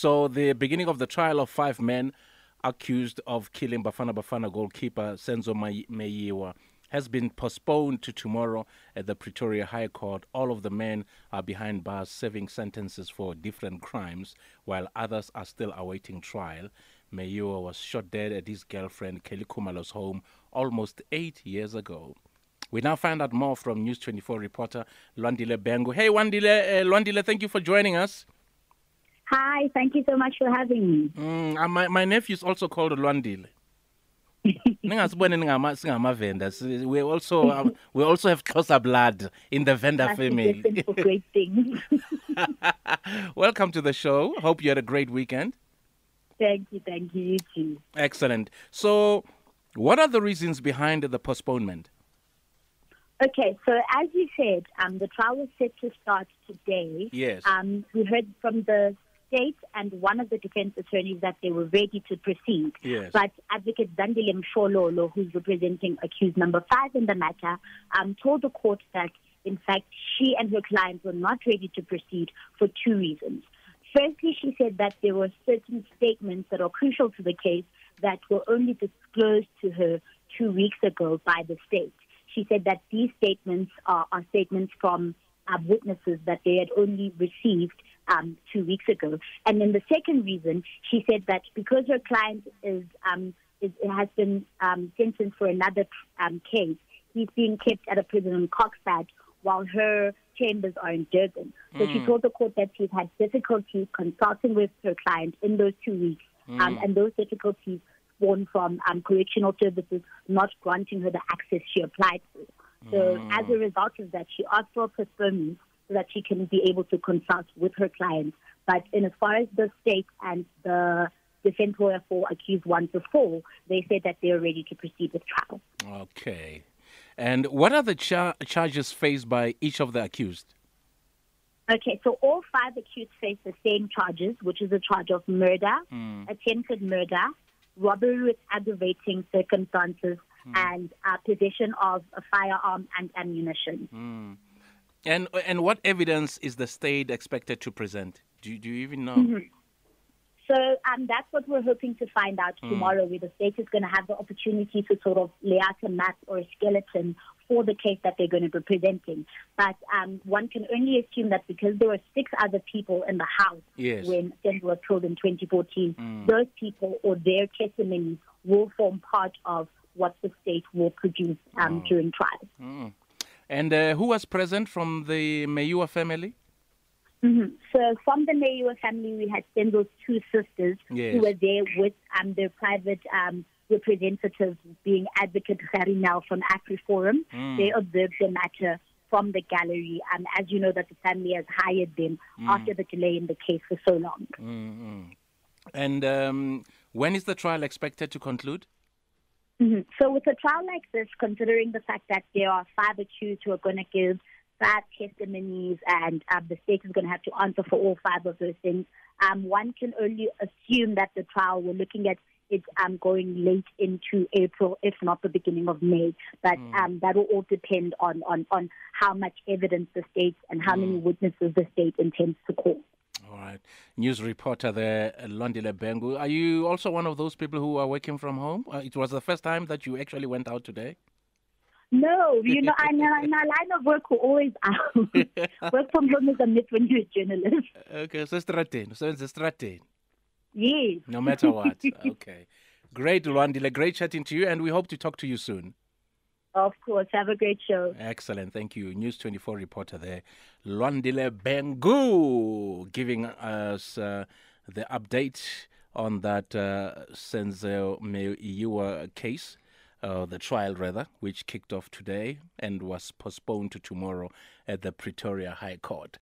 So the beginning of the trial of five men accused of killing Bafana Bafana goalkeeper Senzo Meyiwa has been postponed to tomorrow at the Pretoria High Court. All of the men are behind bars serving sentences for different crimes, while others are still awaiting trial. Meyiwa was shot dead at his girlfriend Kelly Khumalo's home almost eight years ago. We now find out more from News 24 reporter Lwandile Bhengu. Hey, Wandile, uh, Lwandile, thank you for joining us. Hi, thank you so much for having me. Mm, uh, my, my nephew is also called Lwandile. vendors we also um, we also have closer blood in the Venda That's family great things welcome to the show hope you had a great weekend thank you thank you you too excellent so what are the reasons behind the postponement Okay, so as you said, um, the trial was set to start today. Yes. Um, we heard from the state and one of the defense attorneys that they were ready to proceed. Yes. But Advocate Zandile Mshololo, who's representing accused number five in the matter, um, told the court that, in fact, she and her clients were not ready to proceed for two reasons. Firstly, she said that there were certain statements that are crucial to the case that were only disclosed to her two weeks ago by the state she said that these statements are, are statements from uh, witnesses that they had only received um, two weeks ago. And then the second reason, she said that because her client is, um, is has been um, sentenced for another um, case, he's being kept at a prison in Kokstad while her chambers are in Durban. So mm. she told the court that she's had difficulty consulting with her client in those two weeks, um, mm. and those difficulties born from um, correctional services not granting her the access she applied for. So mm. as a result of that, she asked for a postponement so that she can be able to consult with her clients. But in as far as the state and the defense lawyer for accused one to four, they said that they're ready to proceed with trial. Okay. And what are the char- charges faced by each of the accused? Okay, so all five accused face the same charges, which is a charge of murder, mm. attempted murder, robbery with aggravating circumstances, mm. and uh, possession of a firearm and ammunition. Mm. And and what evidence is the state expected to present? Do, do you even know? Mm-hmm. So um, that's what we're hoping to find out mm. tomorrow, where the state is going to have the opportunity to sort of lay out a map or a skeleton for the case that they're going to be presenting. But um, one can only assume that because there were six other people in the house yes. when Senzo was killed in 2014, mm. those people or their testimonies will form part of what the state will produce um, oh. during trial. Mm. And uh, who was present from the Meyiwa family? Mm-hmm. So from the Meyiwa family, we had Senzo's two sisters yes. who were there with um, their private um, representatives being Advocate Gerrie Nel from AfriForum. Mm. They observed the matter from the gallery. And as you know, that the family has hired them mm. after the delay in the case for so long. Mm-hmm. And um, when is the trial expected to conclude? Mm-hmm. So, with a trial like this, considering the fact that there are five accused who are going to give five testimonies and um, the state is going to have to answer for all five of those things, um, one can only assume that the trial, we're looking at it's um, going late into April, if not the beginning of May. But mm. um, that will all depend on, on, on how much evidence the state and how mm. many witnesses the state intends to call. Right. News reporter there, Lwandile Bhengu. Are you also one of those people who are working from home? Uh, it was the first time that you actually went out today? No, you know, in our, in our line of work, we're always out. work from home is a myth when you're a journalist. Okay, so strategy. So it's a strategy. Yes. No matter what. okay. Great, Lwandile. Great chatting to you, and we hope to talk to you soon. Of course. Have a great show. Excellent. Thank you. News 24 reporter there, Lwandile Bhengu, giving us uh, the update on that uh, Senzo Meyiwa case. Uh, the trial rather, which kicked off today and was postponed to tomorrow at the Pretoria High Court.